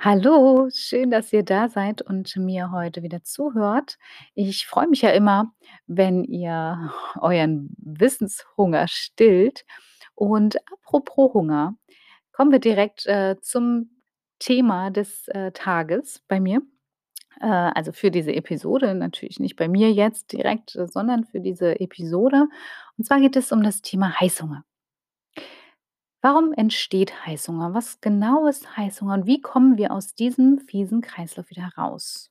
Hallo, schön, dass ihr da seid und mir heute wieder zuhört. Ich freue mich ja immer, wenn ihr euren Wissenshunger stillt. Und apropos Hunger, kommen wir direkt, äh, zum Thema des, äh, Tages bei mir. Äh, also für diese Episode, natürlich nicht bei mir jetzt direkt, äh, sondern für diese Episode. Und zwar geht es um das Thema Heißhunger. Warum entsteht Heißhunger? Was genau ist Heißhunger und wie kommen wir aus diesem fiesen Kreislauf wieder raus?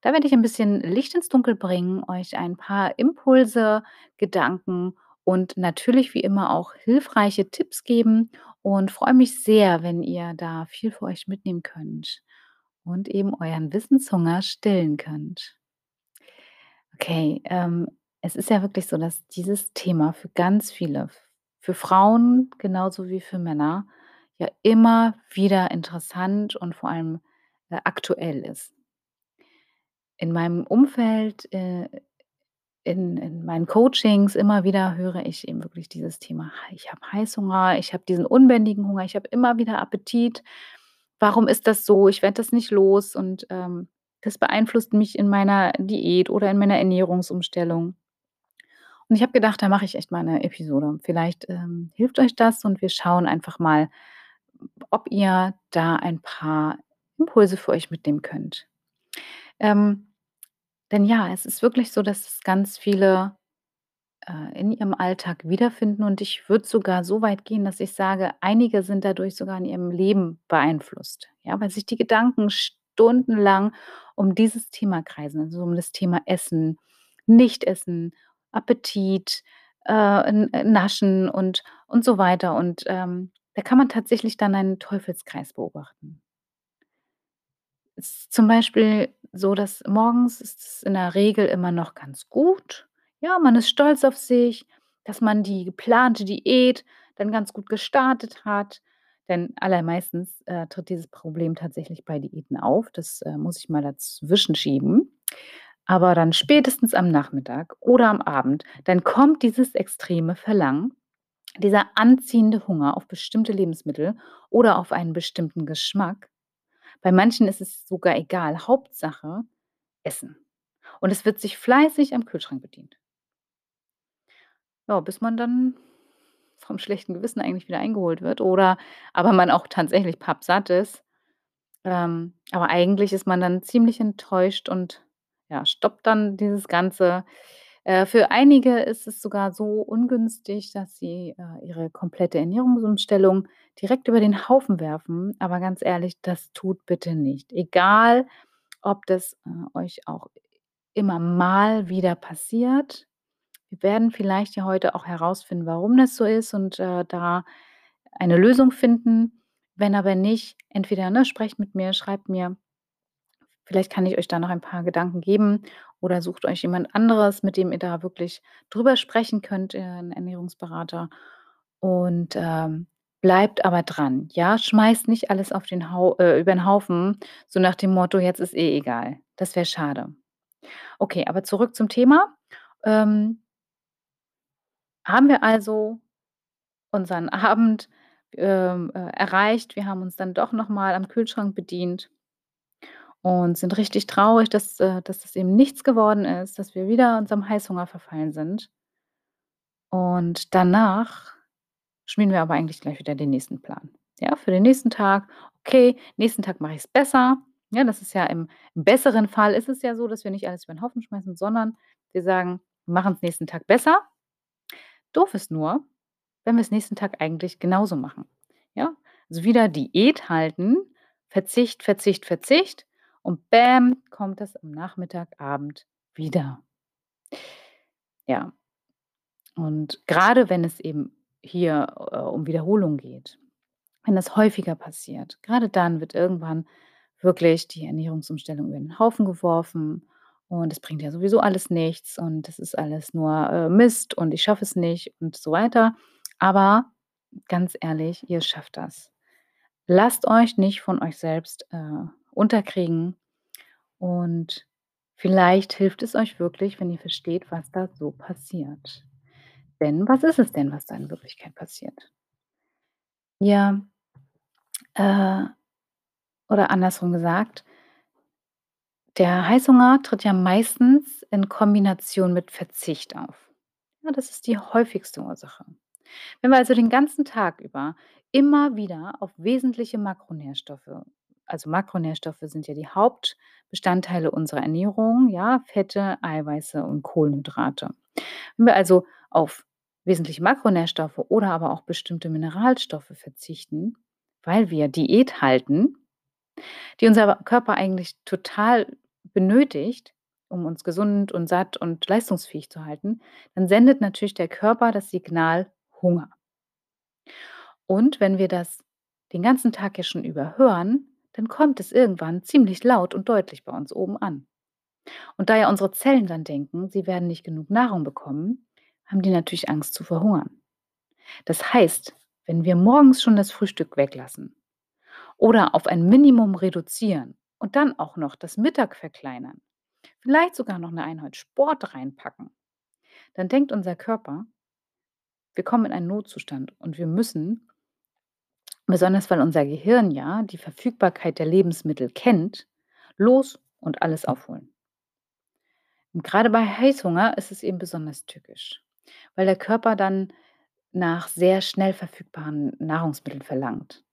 Da werde ich ein bisschen Licht ins Dunkel bringen, euch ein paar Impulse, Gedanken und natürlich wie immer auch hilfreiche Tipps geben und freue mich sehr, wenn ihr da viel für euch mitnehmen könnt und eben euren Wissenshunger stillen könnt. Okay, ähm, es ist ja wirklich so, dass dieses Thema für ganz viele, für Frauen genauso wie für Männer, ja immer wieder interessant und vor allem, äh, aktuell ist. In meinem Umfeld, äh, in in meinen Coachings immer wieder höre ich eben wirklich dieses Thema: „Ich habe Heißhunger, ich habe diesen unbändigen Hunger, ich habe immer wieder Appetit. Warum ist das so? Ich werde das nicht los und, ähm, das beeinflusst mich in meiner Diät oder in meiner Ernährungsumstellung.“ Und ich habe gedacht, da mache ich echt mal 'ne Episode. Vielleicht, ähm, hilft euch das und wir schauen einfach mal, ob ihr da ein paar Impulse für euch mitnehmen könnt. Ähm, denn ja, es ist wirklich so, dass es ganz viele, äh, in ihrem Alltag wiederfinden und ich würde sogar so weit gehen, dass ich sage, einige sind dadurch sogar in ihrem Leben beeinflusst, ja, weil sich die Gedanken stundenlang um dieses Thema kreisen, also um das Thema Essen, Nichtessen, Appetit, äh, äh, Naschen und und so weiter. Und, ähm, da kann man tatsächlich dann einen Teufelskreis beobachten. Ist zum Beispiel so, dass morgens ist es in der Regel immer noch ganz gut. Ja, man ist stolz auf sich, dass man die geplante Diät dann ganz gut gestartet hat, denn allermeistens, äh, tritt dieses Problem tatsächlich bei Diäten auf. Das, äh, muss ich mal dazwischen schieben. Aber dann spätestens am Nachmittag oder am Abend, dann kommt dieses extreme Verlangen, dieser anziehende Hunger auf bestimmte Lebensmittel oder auf einen bestimmten Geschmack. Bei manchen ist es sogar egal, Hauptsache Essen. Und es wird sich fleißig am Kühlschrank bedient. Ja, bis man dann vom schlechten Gewissen eigentlich wieder eingeholt wird oder aber man auch tatsächlich pappsatt ist. Ähm, aber eigentlich ist man dann ziemlich enttäuscht und, ja, stoppt dann dieses Ganze. Äh, für einige ist es sogar so ungünstig, dass sie, äh, ihre komplette Ernährungsumstellung direkt über den Haufen werfen. Aber ganz ehrlich, das tut bitte nicht. Egal, ob das, äh, euch auch immer mal wieder passiert. Wir werden vielleicht ja heute auch herausfinden, warum das so ist und, äh, da eine Lösung finden. Wenn aber nicht, entweder, ne, sprecht mit mir, schreibt mir. Vielleicht kann ich euch da noch ein paar Gedanken geben oder sucht euch jemand anderes, mit dem ihr da wirklich drüber sprechen könnt, äh, 'n Ernährungsberater. Und, ähm, bleibt aber dran, ja? Schmeißt nicht alles auf den Hau äh, über 'n Haufen, so nach dem Motto: „Jetzt ist eh egal.“ Das wäre schade. Okay, aber zurück zum Thema. Ähm haben wir also unseren Abend, ähm, äh, erreicht. Wir haben uns dann doch noch mal am Kühlschrank bedient und sind richtig traurig, dass äh, dass das eben nichts geworden ist, dass wir wieder unserem Heißhunger verfallen sind. Und danach schmieden wir aber eigentlich gleich wieder den nächsten Plan. Ja, für den nächsten Tag: „Okay, nächsten Tag mache ich's besser.“ Ja, das ist ja im im besseren Fall ist es ja so, dass wir nicht alles über 'n Haufen schmeißen, sondern wir sagen: „Wir machen's nächsten Tag besser.“ Doof ist nur, wenn wir's nächsten Tag eigentlich genauso machen, ja? Also wieder Diät halten, Verzicht, Verzicht, Verzicht und bäm, kommt das am Nachmittag, Abend wieder. Ja. Und grade wenn es eben hier, äh, um Wiederholung geht, wenn das häufiger passiert, grade dann wird irgendwann wirklich die Ernährungsumstellung über den Haufen geworfen und es bringt ja sowieso alles nichts und das ist alles nur, äh, Mist und ich schaffe es nicht und so weiter. Aber ganz ehrlich, ihr schafft das. Lasst euch nicht von euch selbst, äh, unterkriegen und vielleicht hilft es euch wirklich, wenn ihr versteht, was da so passiert. Denn was ist es denn, was da in Wirklichkeit passiert? Ihr, äh Oder andersrum gesagt der Heißhunger tritt ja meistens in Kombination mit Verzicht auf. Ja, das ist die häufigste Ursache. Wenn wir also den ganzen Tag über immer wieder auf wesentliche Makronährstoffe also Makronährstoffe sind ja die Hauptbestandteile unserer Ernährung, ja, Fette, Eiweiße und Kohlenhydrate. Wenn wir also auf wesentliche Makronährstoffe oder aber auch bestimmte Mineralstoffe verzichten, weil wir Diät halten, die unser Körper eigentlich total benötigt, um uns gesund und satt und leistungsfähig zu halten, dann sendet natürlich der Körper das Signal Hunger. Und wenn wir das den ganzen Tag ja schon über hören, dann kommt es irgendwann ziemlich laut und deutlich bei uns oben an. Und da ja unsere Zellen dann denken, sie werden nicht genug Nahrung bekommen, haben die natürlich Angst zu verhungern. Das heißt, wenn wir morgens schon das Frühstück weglassen oder auf ein Minimum reduzieren und dann auch noch das Mittag verkleinern, vielleicht sogar noch eine Einheit Sport reinpacken, dann denkt unser Körper, wir kommen in einen Notzustand und wir müssen, besonders weil unser Gehirn ja die Verfügbarkeit der Lebensmittel kennt, los und alles aufholen. Und gerade bei Heißhunger ist es eben besonders tückisch, weil der Körper dann nach sehr schnell verfügbaren Nahrungsmitteln verlangt.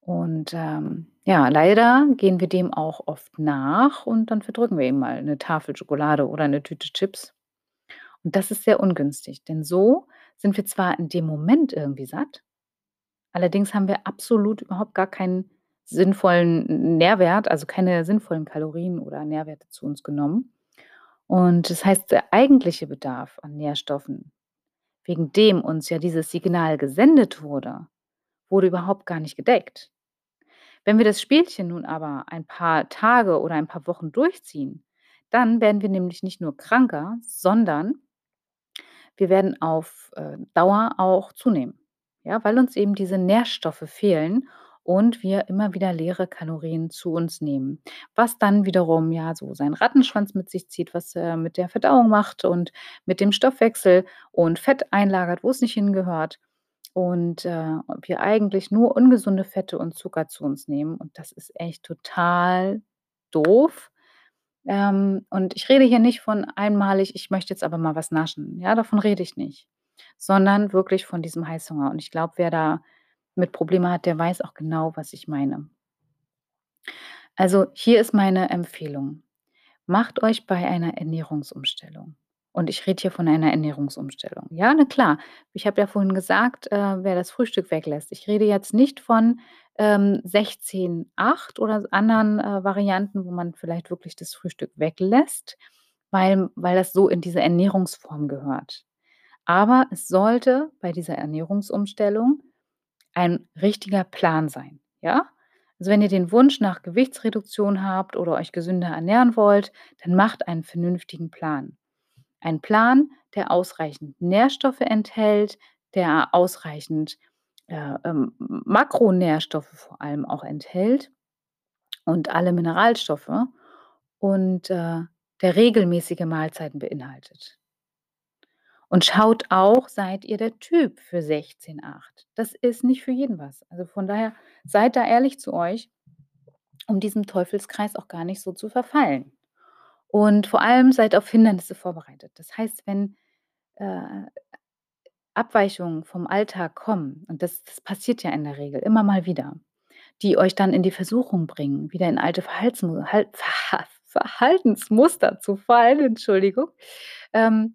Und, ähm, ja, leider gehen wir dem auch oft nach und dann verdrücken wir eben mal eine Tafel Schokolade oder eine Tüte Chips. Und das ist sehr ungünstig, denn so sind wir zwar in dem Moment irgendwie satt, allerdings haben wir absolut überhaupt gar keinen sinnvollen Nährwert, also keine sinnvollen Kalorien oder Nährwerte zu uns genommen. Und das heißt, der eigentliche Bedarf an Nährstoffen, wegen dem uns ja dieses Signal gesendet wurde, wurde überhaupt gar nicht gedeckt. Wenn wir das Spielchen nun aber ein paar Tage oder ein paar Wochen durchziehen, dann werden wir nämlich nicht nur kranker, sondern wir werden auf, äh, Dauer auch zunehmen. Ja, weil uns eben diese Nährstoffe fehlen und wir immer wieder leere Kalorien zu uns nehmen. Was dann wiederum ja so seinen Rattenschwanz mit sich zieht, was er mit der Verdauung macht und mit dem Stoffwechsel und Fett einlagert, wo es nicht hingehört. Und, äh, wir eigentlich nur ungesunde Fette und Zucker zu uns nehmen und das ist echt total doof. Ähm, und ich rede hier nicht von einmalig: „Ich möchte jetzt aber mal was naschen.“ Ja, davon rede ich nicht, sondern wirklich von diesem Heißhunger. Und ich glaube, wer da mit Probleme hat, der weiß auch genau, was ich meine. Also, hier ist meine Empfehlung. Macht euch bei einer Ernährungsumstellung und ich rede hier von einer Ernährungsumstellung. Ja, na klar, ich habe ja vorhin gesagt, äh, wer das Frühstück weglässt. Ich rede jetzt nicht von, ähm, 16:8 oder anderen, äh, Varianten, wo man vielleicht wirklich das Frühstück weglässt, weil weil das so in diese Ernährungsform gehört. Aber es sollte bei dieser Ernährungsumstellung ein richtiger Plan sein, ja? Also, wenn ihr den Wunsch nach Gewichtsreduktion habt oder euch gesünder ernähren wollt, dann macht einen vernünftigen Plan. Ein Plan, der ausreichend Nährstoffe enthält, der ausreichend, äh, ähm, Makronährstoffe vor allem auch enthält und alle Mineralstoffe und, äh, der regelmäßige Mahlzeiten beinhaltet. Und schaut auch, seid ihr der Typ für 16:8? Das ist nicht für jeden was. Also, von daher seid da ehrlich zu euch, um diesem Teufelskreis auch gar nicht so zu verfallen. Und vor allem seid auf Hindernisse vorbereitet. Das heißt, wenn, äh, Abweichungen vom Alltag kommen, und das das passiert ja in der Regel immer mal wieder, die euch dann in die Versuchung bringen, wieder in alte Verhaltsmu Hal Verha Verhaltensmuster zu fallen, Entschuldigung, ähm,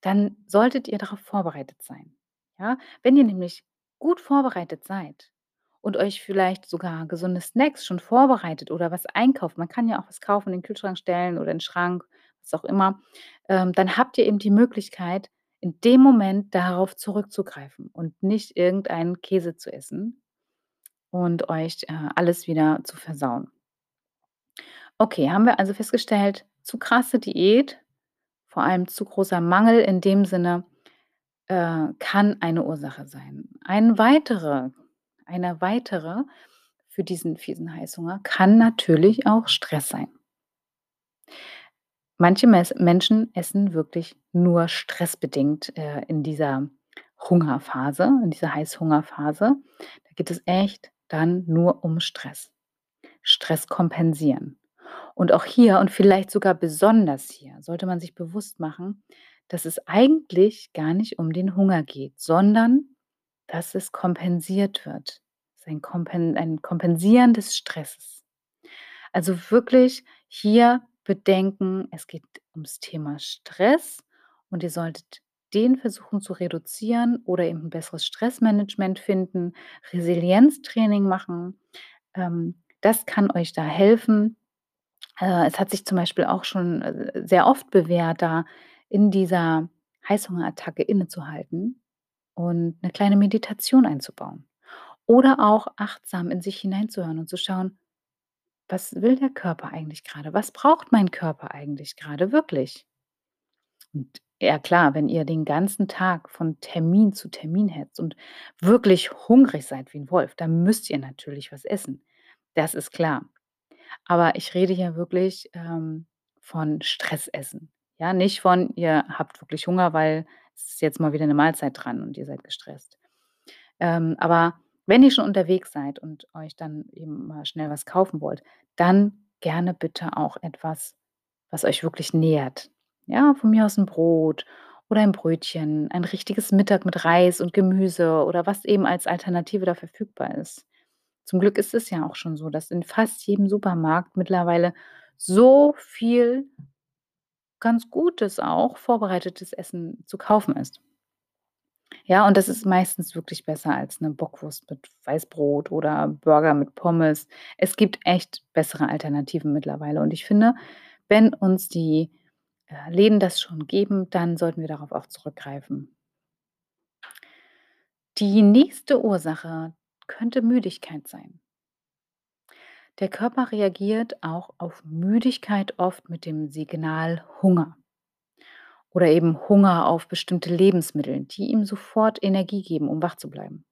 dann solltet ihr darauf vorbereitet sein. Ja? Wenn ihr nämlich gut vorbereitet seid und euch vielleicht sogar gesunde Snacks schon vorbereitet oder was einkauft, man kann ja auch was kaufen, in den Kühlschrank stellen oder in den Schrank, was auch immer, ähm, dann habt ihr eben die Möglichkeit, in dem Moment darauf zurückzugreifen und nicht irgendeinen Käse zu essen und euch, äh, alles wieder zu versauen. Okay, haben wir also festgestellt, zu krasse Diät, vor allem zu großer Mangel in dem Sinne, äh, kann eine Ursache sein. Ein weitere eine weitere für diesen fiesen Heißhunger kann natürlich auch Stress sein. Manche Mes Menschen essen wirklich nur stressbedingt, äh, in dieser Hungerphase, in dieser Heißhungerphase. Da geht es echt dann nur um Stress. Stress kompensieren. Und auch hier und vielleicht sogar besonders hier sollte man sich bewusst machen, dass es eigentlich gar nicht um den Hunger geht, sondern dass es kompensiert wird. Es ist ein Kompen ein Kompensieren des Stresses. Also wirklich hier bedenken, es geht ums Thema Stress und ihr solltet den versuchen zu reduzieren oder eben 'n besseres Stressmanagement finden, Resilienztraining machen. Ähm, das kann euch da helfen. Äh, es hat sich zum Beispiel auch schon, äh, sehr oft bewährt, da in dieser Heißhungerattacke innezuhalten und 'ne kleine Meditation einzubauen. Oder auch achtsam in sich hineinzuhören und zu schauen: „Was will der Körper eigentlich grade? Was braucht mein Körper eigentlich grade wirklich?“ Und ja klar, wenn ihr den ganzen Tag von Termin zu Termin hetzt und wirklich hungrig seid wie 'n Wolf, dann müsst ihr natürlich was essen. Das ist klar. Aber ich rede hier wirklich, ähm, von Stressessen. Ja, nicht von, ihr habt wirklich Hunger, weil es ist jetzt mal wieder 'ne Mahlzeit dran und ihr seid gestresst. Ähm, aber wenn ihr schon unterwegs seid und euch dann eben mal schnell was kaufen wollt, dann gerne bitte auch etwas, was euch wirklich nährt. Ja, von mir aus 'n Brot oder ein Brötchen, ein richtiges Mittag mit Reis und Gemüse oder was eben als Alternative da verfügbar ist. Zum Glück ist es ja auch schon so, dass in fast jedem Supermarkt mittlerweile so viel ganz gutes auch vorbereitetes Essen zu kaufen ist. Ja, und das ist meistens wirklich besser als 'ne Bockwurst mit Weißbrot oder Burger mit Pommes. Es gibt echt bessere Alternativen mittlerweile und ich finde, wenn uns die, äh, Läden das schon geben, dann sollten wir darauf auch zurückgreifen. Die nächste Ursache könnte Müdigkeit sein. Der Körper reagiert auch auf Müdigkeit oft mit dem Signal Hunger. Oder eben Hunger auf bestimmte Lebensmittel, die ihm sofort Energie geben, um wach zu bleiben.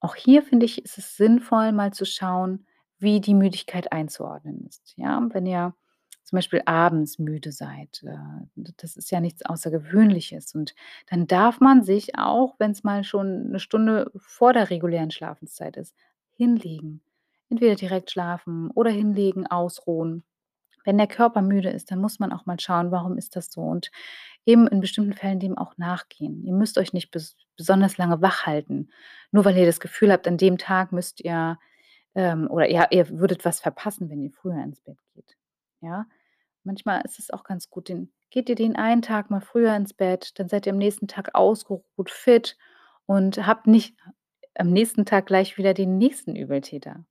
Auch hier finde ich, ist es sinnvoll, mal zu schauen, wie die Müdigkeit einzuordnen ist. Ja, wenn ihr zum Beispiel abends müde seid, äh, das ist ja nichts Außergewöhnliches und dann darf man sich auch, wenn's mal schon 'ne Stunde vor der regulären Schlafenszeit ist, hinlegen. Entweder direkt schlafen oder hinlegen, ausruhen. Wenn der Körper müde ist, dann muss man auch mal schauen, warum ist das so? Und eben in bestimmten Fällen dem auch nachgehen. Ihr müsst euch nicht bes besonders lange wach halten, nur weil ihr das Gefühl habt, an dem Tag müsst ihr, ähm oder ihr ihr würdet was verpassen, wenn ihr früher ins Bett geht, ja? Manchmal ist es auch ganz gut, den geht ihr den einen Tag mal früher ins Bett, dann seid ihr am nächsten Tag ausgeruht, fit und habt nicht am nächsten Tag gleich wieder den nächsten Übeltäter.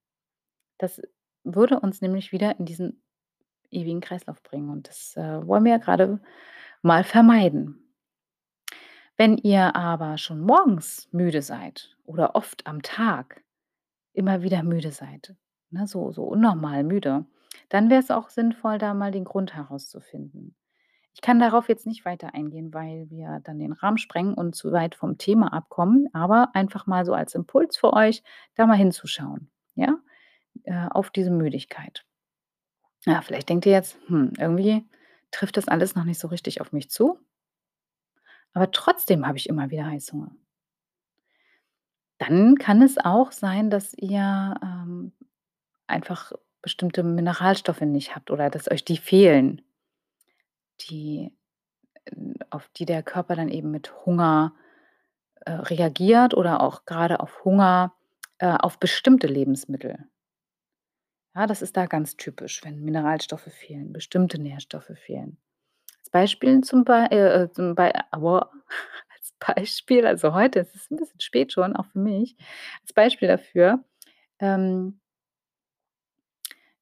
Das würde uns nämlich wieder in diesen ewigen Kreislauf bringen und das, äh, wollen wir ja grade mal vermeiden. Wenn ihr aber schon morgens müde seid oder oft am Tag immer wieder müde seid, ne, so so unnormal müde, dann wäre es auch sinnvoll, da mal den Grund herauszufinden. Ich kann darauf jetzt nicht weiter eingehen, weil wir dann den Rahmen sprengen und zu weit vom Thema abkommen, aber einfach mal so als Impuls für euch, da mal hinzuschauen, ja, äh, auf diese Müdigkeit. Ja, vielleicht denkt ihr jetzt: „Hm, irgendwie trifft das alles noch nicht so richtig auf mich zu“ „aber trotzdem habe ich immer wieder Heißhunger.“ Dann kann es auch sein, dass ihr, ähm, einfach bestimmte Mineralstoffe nicht habt oder dass euch die fehlen die äh, auf die der Körper dann eben mit Hunger, äh, reagiert oder auch grade auf Hunger, äh, auf bestimmte Lebensmittel. Ja, das ist da ganz typisch, wenn Mineralstoffe fehlen, bestimmte Nährstoffe fehlen. Als Beispiel zum Bei äh, äh, zum Bei aua, als Beispiel also heute ist es 'n bisschen spät schon, auch für mich. Als Beispiel dafür, ähm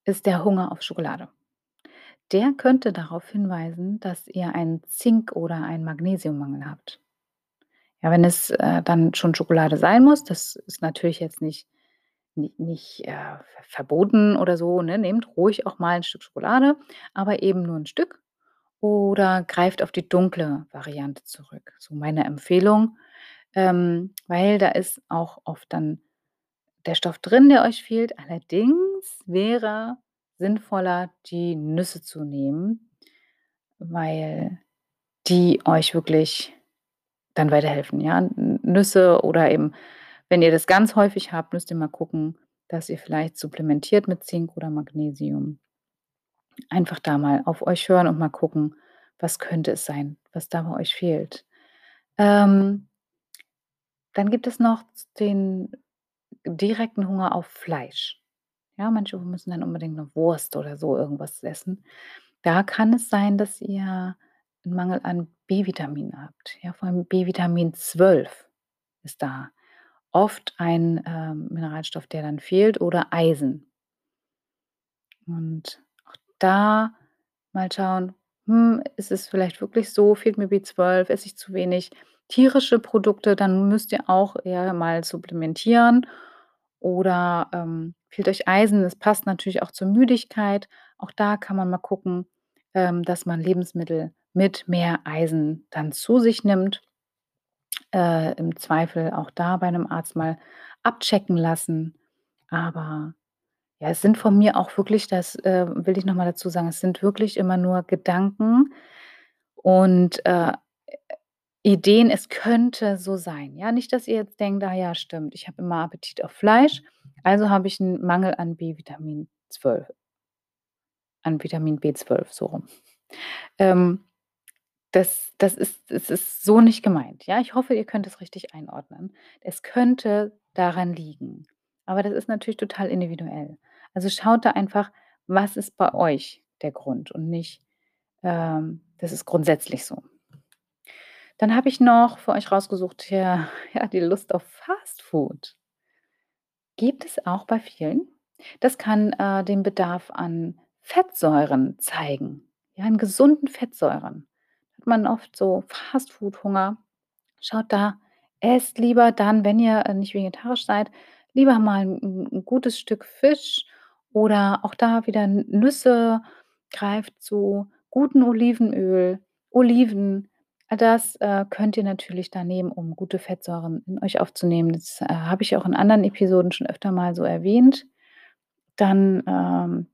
ist der Hunger auf Schokolade. Der könnte darauf hinweisen, dass ihr einen Zink oder einen Magnesiummangel habt. Ja, wenn es, äh, dann schon Schokolade sein muss, das ist natürlich jetzt nicht ni nicht, äh, ver verboten oder so, ne? Nehmt ruhig auch mal 'n Stück Schokolade, aber eben nur 'n Stück oder greift auf die dunkle Variante zurück, so meine Empfehlung, ähm, weil da ist auch oft dann der Stoff drin, der euch fehlt. Allerdings wäre sinnvoller, die Nüsse zu nehmen, weil die euch wirklich dann weiterhelfen, ja? Nüsse oder eben Wenn ihr das ganz häufig habt, müsst ihr mal gucken, dass ihr vielleicht supplementiert mit Zink oder Magnesium. Einfach da mal auf euch hören und mal gucken, was könnte es sein, was da bei euch fehlt. Ähm dann gibt es noch den direkten Hunger auf Fleisch. Ja, manche müssen dann unbedingt 'ne Wurst oder so irgendwas essen. Da kann es sein, dass ihr 'n Mangel an B-Vitamin habt. Ja, vor allem B-Vitamin 12 ist da oft ein, ähm, Mineralstoff, der dann fehlt oder Eisen. Und auch da mal schauen: „Hm, ist es vielleicht wirklich so? Fehlt mir B12? Esse ich zu wenig tierische Produkte?“ Dann müsst ihr auch eher mal supplementieren. Oder, ähm, fehlt euch Eisen? Es passt natürlich auch zur Müdigkeit. Auch da kann man mal gucken, ähm, dass man Lebensmittel mit mehr Eisen dann zu sich nimmt. Äh, im Zweifel auch da bei 'nem Arzt mal abchecken lassen. Aber ja, es sind von mir auch wirklich das, äh, will ich noch mal dazu sagen, es sind wirklich immer nur Gedanken und, äh, Ideen. Es könnte so sein, ja? Nicht, dass ihr jetzt denkt: „Ah ja, stimmt, ich habe immer Appetit auf Fleisch, also habe ich 'n Mangel an B-Vitamin 12.“ An Vitamin B12, so rum. Ähm, das das ist es ist so nicht gemeint, ja? Ich hoffe, ihr könnt es richtig einordnen. Es könnte daran liegen, aber das ist natürlich total individuell. Also, schaut da einfach, was ist bei euch der Grund und nicht, ähm, das ist grundsätzlich so. Dann habe ich noch für euch rausgesucht, ja ja, die Lust auf Fastfood. Gibt es auch bei vielen. Das kann, äh, den Bedarf an Fettsäuren zeigen, ja, an gesunden Fettsäuren. Hat man oft so Fastfood-Hunger. Schaut da, esst lieber dann, wenn ihr, äh, nicht vegetarisch seid, lieber mal 'n 'n 'n gutes Stück Fisch oder auch da wieder Nüsse, greift zu gutem Olivenöl, Oliven. Das, äh, könnt ihr natürlich da nehmen, um gute Fettsäuren in euch aufzunehmen. Das, äh, habe ich auch in anderen Episoden schon öfter mal so erwähnt. Dann, ähm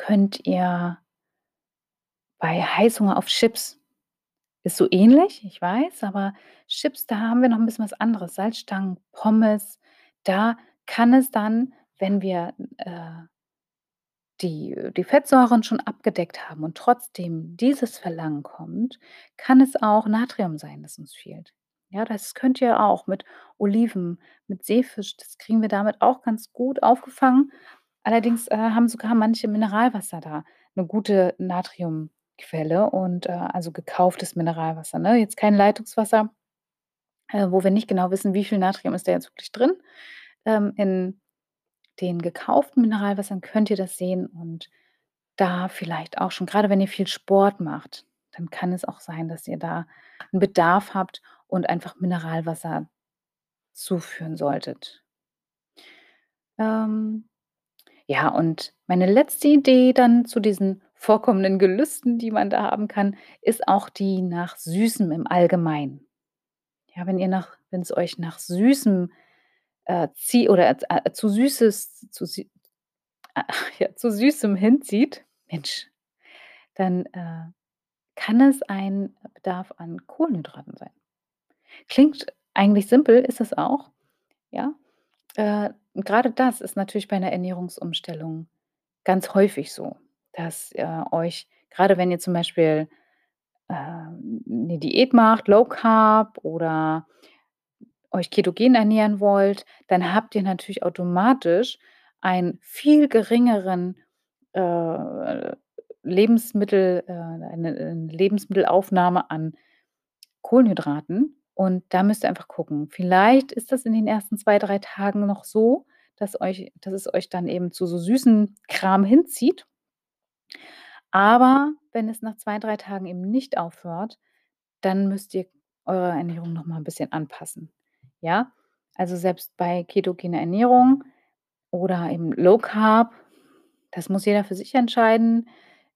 könnt ihr bei Heißhunger auf Chips ist so ähnlich, ich weiß, aber Chips, da haben wir noch 'n bisschen was anderes. Salzstangen, Pommes, da kann es dann, wenn wir, äh die die Fettsäuren schon abgedeckt haben und trotzdem dieses Verlangen kommt, kann es auch Natrium sein, das uns fehlt. Ja, das könnt ihr auch mit Oliven, mit Seefisch das kriegen wir damit auch ganz gut aufgefangen. Allerdings, äh, haben sogar manche Mineralwasser da 'ne gute Natriumquelle und, äh also gekauftes Mineralwasser, ne? Jetzt kein Leitungswasser, äh, wo wir nicht genau wissen, wie viel Natrium ist da jetzt wirklich drin. Ähm, in den gekauften Mineralwassern könnt ihr das sehen und da vielleicht auch schon grade wenn ihr viel Sport macht, dann kann es auch sein, dass ihr da 'n Bedarf habt und einfach Mineralwasser zuführen solltet. Ähm, ja, und meine letzte Idee dann zu diesen vorkommenden Gelüsten, die man da haben kann, ist auch die nach Süßem im Allgemeinen. Ja, wenn ihr nach wenn's euch nach Süßem, äh, zie oder, äh, zu Süßes zu Sü ja, zu Süßem hinzieht, Mensch, dann, äh, kann es ein Bedarf an Kohlenhydraten sein. Klingt eigentlich simpel, ist es auch, ja? Äh, grade das ist natürlich bei 'ner Ernährungsumstellung ganz häufig so, dass euch grade wenn ihr zum Beispiel, ähm, 'ne Diät macht, Low Carb oder euch ketogen ernähren wollt, dann habt ihr natürlich automatisch einen viel geringeren, äh, Lebensmittel äh, eine, äh, Lebensmittelaufnahme an Kohlenhydraten und da müsst ihr einfach gucken. Vielleicht ist das in den ersten 2, 3 Tagen noch so, dass euch dass es euch dann eben zu so süßem Kram hinzieht. Aber wenn es nach 2, 3 Tagen eben nicht aufhört, dann müsst ihr eure Ernährung noch mal 'n bisschen anpassen, ja? Also, selbst bei ketogener Ernährung oder eben Low Carb, das muss jeder für sich entscheiden.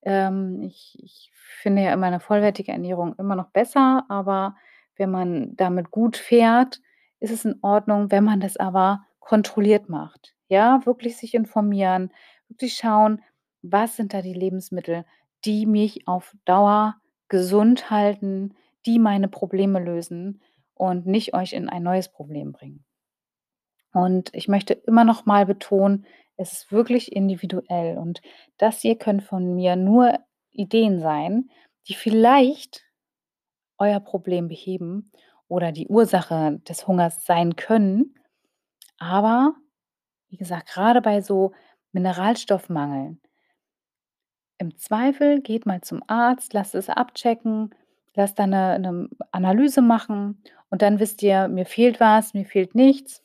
Ähm, ich ich finde ja immer 'ne vollwertige Ernährung immer noch besser, aber wenn man damit gut fährt, ist es in Ordnung, wenn man das aber kontrolliert macht. Ja, wirklich sich informieren, wirklich schauen: „Was sind da die Lebensmittel, die mich auf Dauer gesund halten, die meine Probleme lösen und nicht euch in ein neues Problem bringen?“ Und ich möchte immer noch mal betonen, es ist wirklich individuell und das hier können von mir nur Ideen sein, die vielleicht euer Problem beheben oder die Ursache des Hungers sein können. Aber wie gesagt, grade bei so Mineralstoffmangeln im Zweifel geht mal zum Arzt, lasst es abchecken, lasst da 'ne 'ne Analyse machen und dann wisst ihr: „Mir fehlt was, mir fehlt nichts.“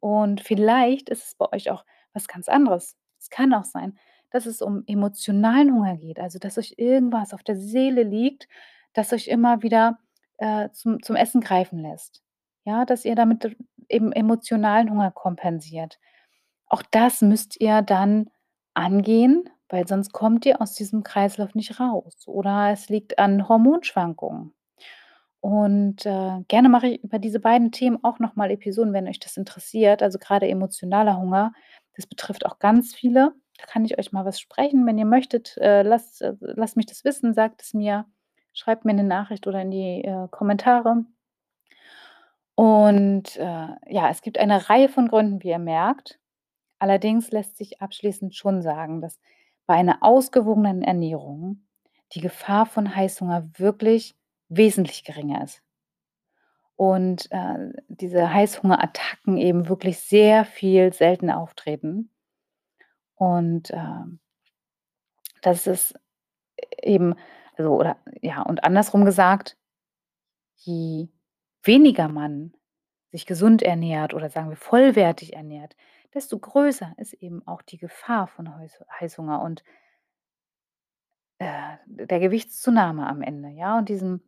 Und vielleicht ist es bei euch auch was ganz anderes. Es kann auch sein, dass es um emotionalen Hunger geht, also, dass euch irgendwas auf der Seele liegt, das euch immer wieder, äh, zum zum Essen greifen lässt. Ja, dass ihr damit eben emotionalen Hunger kompensiert. Auch das müsst ihr dann angehen, weil sonst kommt ihr aus diesem Kreislauf nicht raus oder es liegt an Hormonschwankungen. Und, äh, gerne mache ich über diese beiden Themen auch noch mal Episoden, wenn euch das interessiert. Also, grade emotionaler Hunger, das betrifft auch ganz viele. Da kann ich euch mal was sprechen. Wenn ihr möchtet, äh, lasst äh, lasst mich das wissen, sagt es mir, schreibt mir 'ne Nachricht oder in die, äh, Kommentare. Und, äh, ja, es gibt eine Reihe von Gründen, wie ihr merkt. Allerdings lässt sich abschließend schon sagen, dass bei einer ausgewogenen Ernährung die Gefahr von Heißhunger wirklich wesentlich geringer ist. Und, äh, diese Heißhungerattacken eben wirklich sehr viel seltener auftreten. Und, ähm das ist eben also, oder ja, und andersrum gesagt je weniger man sich gesund ernährt oder sagen wir vollwertig ernährt, desto größer ist eben auch die Gefahr von Heiß Heißhunger und äh, der Gewichtszunahme am Ende, ja? Und diesen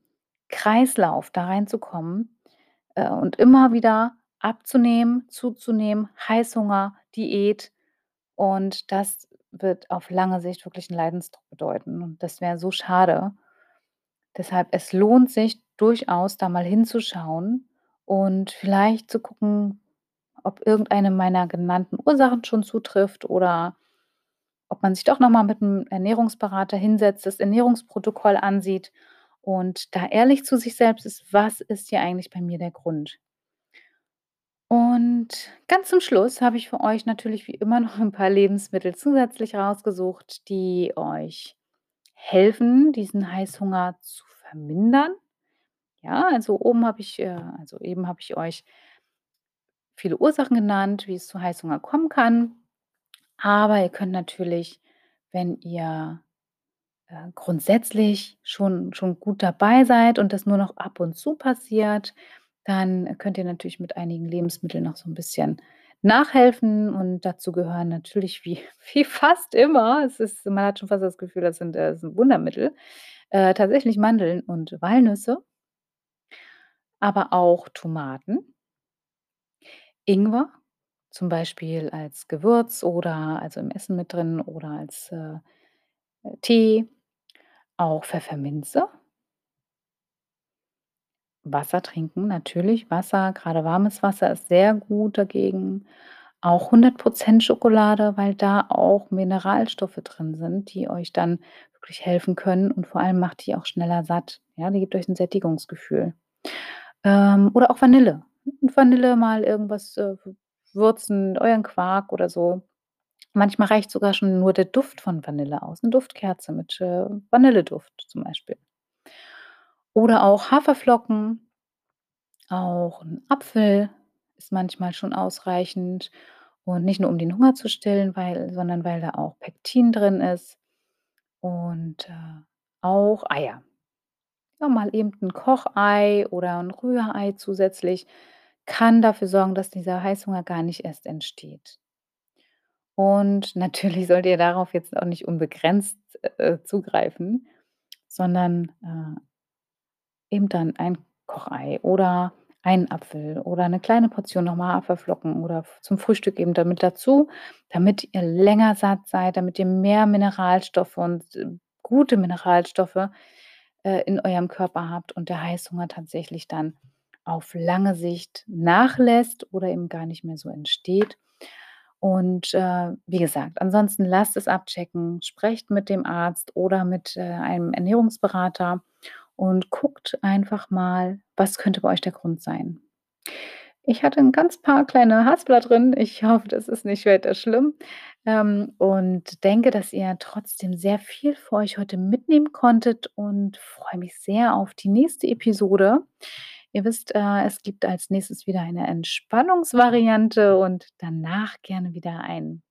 Kreislauf da reinzukommen, äh, und immer wieder abzunehmen, zuzunehmen, Heißhunger, Diät. Und das wird auf lange Sicht wirklich 'n Leidensdruck bedeuten. Und das wäre so schade. Deshalb, es lohnt sich durchaus, da mal hinzuschauen und vielleicht zu gucken, ob irgendeine meiner genannten Ursachen schon zutrifft oder ob man sich doch noch mal mit 'nem Ernährungsberater hinsetzt, das Ernährungsprotokoll ansieht und da ehrlich zu sich selbst ist: „Was ist hier eigentlich bei mir der Grund?“ Und ganz zum Schluss habe ich für euch natürlich wie immer noch 'n paar Lebensmittel zusätzlich rausgesucht, die euch helfen, diesen Heißhunger zu vermindern. Ja, also, oben habe ich, äh also, eben habe ich euch viele Ursachen genannt, wie es zu Heißhunger kommen kann. Aber ihr könnt natürlich, wenn ihr, äh, grundsätzlich schon schon gut dabei seid und das nur noch ab und zu passiert, dann könnt ihr natürlich mit einigen Lebensmitteln noch so 'n bisschen nachhelfen und dazu gehören natürlich wie wie fast immer es ist man hat schon fast das Gefühl, das sind, äh sind Wundermittel, äh, tatsächlich Mandeln und Walnüsse aber auch Tomaten Ingwer, zum Beispiel als Gewürz oder also, im Essen mit drin oder als, äh, äh, Tee, auch Pfefferminze. Wasser trinken, natürlich. Wasser, grade warmes Wasser ist sehr gut dagegen. Auch 100 % Schokolade, weil da auch Mineralstoffe drin sind, die euch dann wirklich helfen können und vor allem macht die auch schneller satt, ja? Die gibt euch 'n Sättigungsgefühl. Ähm, oder auch Vanille. Vanille mal irgendwas, äh, würzen, euren Quark oder so. Manchmal reicht sogar schon nur der Duft von Vanille aus, 'ne Duftkerze mit, äh, Vanilleduft zum Beispiel. Oder auch Haferflocken, auch 'n Apfel ist manchmal schon ausreichend und nicht nur, um den Hunger zu stillen, weil sondern weil da auch Pektin drin ist und, äh, auch Eier. Ja, mal eben 'n Kochei oder 'n Rührei zusätzlich kann dafür sorgen, dass dieser Heißhunger gar nicht erst entsteht. Und natürlich sollt ihr darauf jetzt auch nicht unbegrenzt, äh, zugreifen, sondern, äh eben dann ein Kochei oder einen Apfel oder 'ne kleine Portion noch mal Haferflocken oder zum Frühstück eben da mit dazu, damit ihr länger satt seid, damit ihr mehr Mineralstoffe und, äh, gute Mineralstoffe, äh, in eurem Körper habt und der Heißhunger tatsächlich dann auf lange Sicht nachlässt oder eben gar nicht mehr so entsteht. Und, äh, wie gesagt, ansonsten lasst es abchecken, sprecht mit dem Arzt oder mit, äh, einem Ernährungsberater und guckt einfach mal, was könnte bei euch der Grund sein. Ich hatte 'n ganz paar kleine Haspler drin. Ich hoffe, das ist nicht weiter schlimm, ähm, und denke, dass ihr trotzdem sehr viel für euch heute mitnehmen konntet und freue mich sehr auf die nächste Episode. Ihr wisst, äh, es gibt als Nächstes wieder eine Entspannungsvariante und danach gerne wieder ein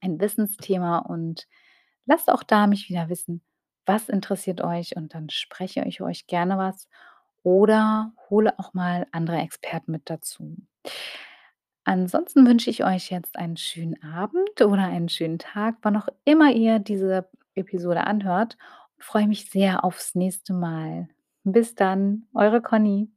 ein Wissensthema und lasst auch da mich wieder wissen, was interessiert euch und dann spreche ich euch gerne was oder hole auch mal andere Experten mit dazu. Ansonsten wünsche ich euch jetzt einen schönen Abend oder einen schönen Tag, wann auch immer ihr diese Episode anhört und freue mich sehr aufs nächste Mal. Bis dann, eure Conny.